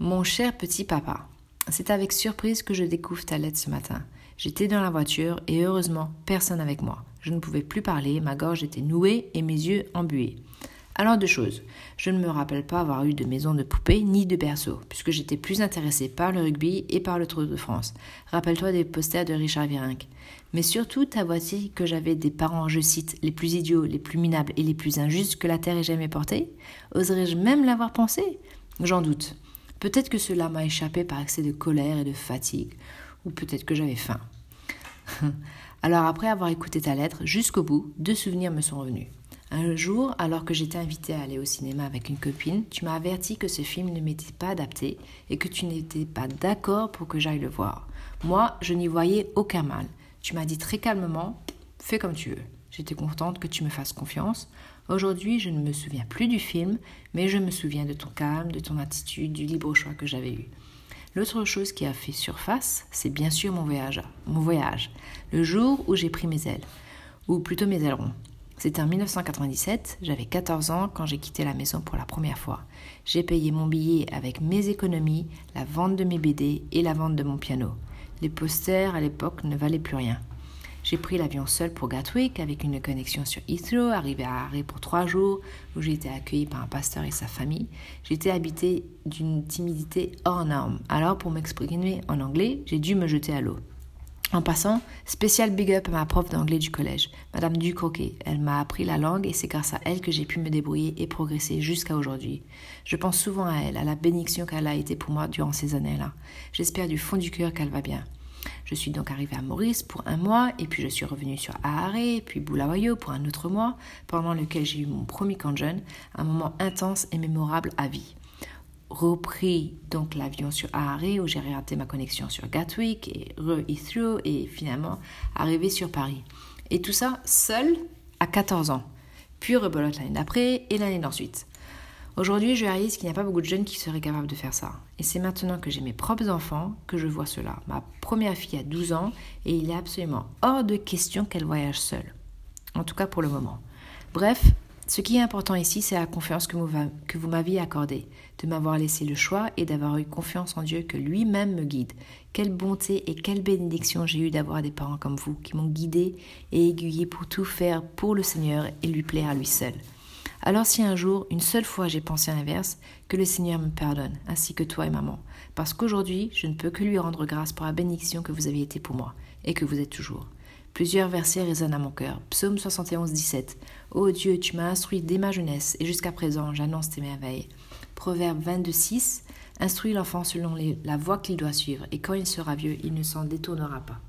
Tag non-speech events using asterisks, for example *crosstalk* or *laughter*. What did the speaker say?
Mon cher petit papa, c'est avec surprise que je découvre ta lettre ce matin. J'étais dans la voiture et heureusement personne avec moi. Je ne pouvais plus parler, ma gorge était nouée et mes yeux embués. Alors deux choses. Je ne me rappelle pas avoir eu de maison de poupée ni de berceau, puisque j'étais plus intéressée par le rugby et par le Tour de France. Rappelle-toi des posters de Richard Virenque. Mais surtout t'avois-tu que j'avais des parents, je cite, les plus idiots, les plus minables et les plus injustes que la terre ait jamais portés Oserais-je même l'avoir pensé J'en doute. Peut-être que cela m'a échappé par excès de colère et de fatigue, ou peut-être que j'avais faim. *laughs* Alors après avoir écouté ta lettre jusqu'au bout, deux souvenirs me sont revenus. Un jour, alors que j'étais invitée à aller au cinéma avec une copine, tu m'as averti que ce film ne m'était pas adapté et que tu n'étais pas d'accord pour que j'aille le voir. Moi, je n'y voyais aucun mal. Tu m'as dit très calmement Fais comme tu veux. J'étais contente que tu me fasses confiance. Aujourd'hui, je ne me souviens plus du film, mais je me souviens de ton calme, de ton attitude, du libre choix que j'avais eu. L'autre chose qui a fait surface, c'est bien sûr mon voyage, mon voyage, le jour où j'ai pris mes ailes, ou plutôt mes ailerons. C'était en 1997, j'avais 14 ans quand j'ai quitté la maison pour la première fois. J'ai payé mon billet avec mes économies, la vente de mes BD et la vente de mon piano. Les posters à l'époque ne valaient plus rien. J'ai pris l'avion seul pour Gatwick avec une connexion sur Heathrow, arrivé à Harry pour trois jours où j'ai été accueilli par un pasteur et sa famille. J'étais habité d'une timidité hors norme. Alors pour m'exprimer en anglais, j'ai dû me jeter à l'eau. En passant, spécial big up à ma prof d'anglais du collège, Madame Ducoquet. Elle m'a appris la langue et c'est grâce à elle que j'ai pu me débrouiller et progresser jusqu'à aujourd'hui. Je pense souvent à elle, à la bénédiction qu'elle a été pour moi durant ces années-là. J'espère du fond du cœur qu'elle va bien. Je suis donc arrivée à Maurice pour un mois, et puis je suis revenue sur Ahare, puis Bulawayo pour un autre mois, pendant lequel j'ai eu mon premier camp de jeune, un moment intense et mémorable à vie repris donc l'avion sur Ahare où j'ai raté ma connexion sur Gatwick et re-Heathrow et finalement arrivé sur Paris. Et tout ça seul à 14 ans. Puis rebelote l'année d'après et l'année d'ensuite. Aujourd'hui, je réalise qu'il n'y a pas beaucoup de jeunes qui seraient capables de faire ça. Et c'est maintenant que j'ai mes propres enfants que je vois cela. Ma première fille a 12 ans et il est absolument hors de question qu'elle voyage seule. En tout cas pour le moment. Bref, ce qui est important ici, c'est la confiance que vous m'aviez accordée, de m'avoir laissé le choix et d'avoir eu confiance en Dieu que lui-même me guide. Quelle bonté et quelle bénédiction j'ai eu d'avoir des parents comme vous qui m'ont guidé et aiguillé pour tout faire pour le Seigneur et lui plaire à lui seul. Alors si un jour, une seule fois j'ai pensé à l'inverse, que le Seigneur me pardonne, ainsi que toi et maman, parce qu'aujourd'hui je ne peux que lui rendre grâce pour la bénédiction que vous avez été pour moi, et que vous êtes toujours. Plusieurs versets résonnent à mon cœur. Psaume 71, 17. Ô Dieu, tu m'as instruit dès ma jeunesse, et jusqu'à présent j'annonce tes merveilles. Proverbe 22, 6. Instruis l'enfant selon la voie qu'il doit suivre, et quand il sera vieux, il ne s'en détournera pas.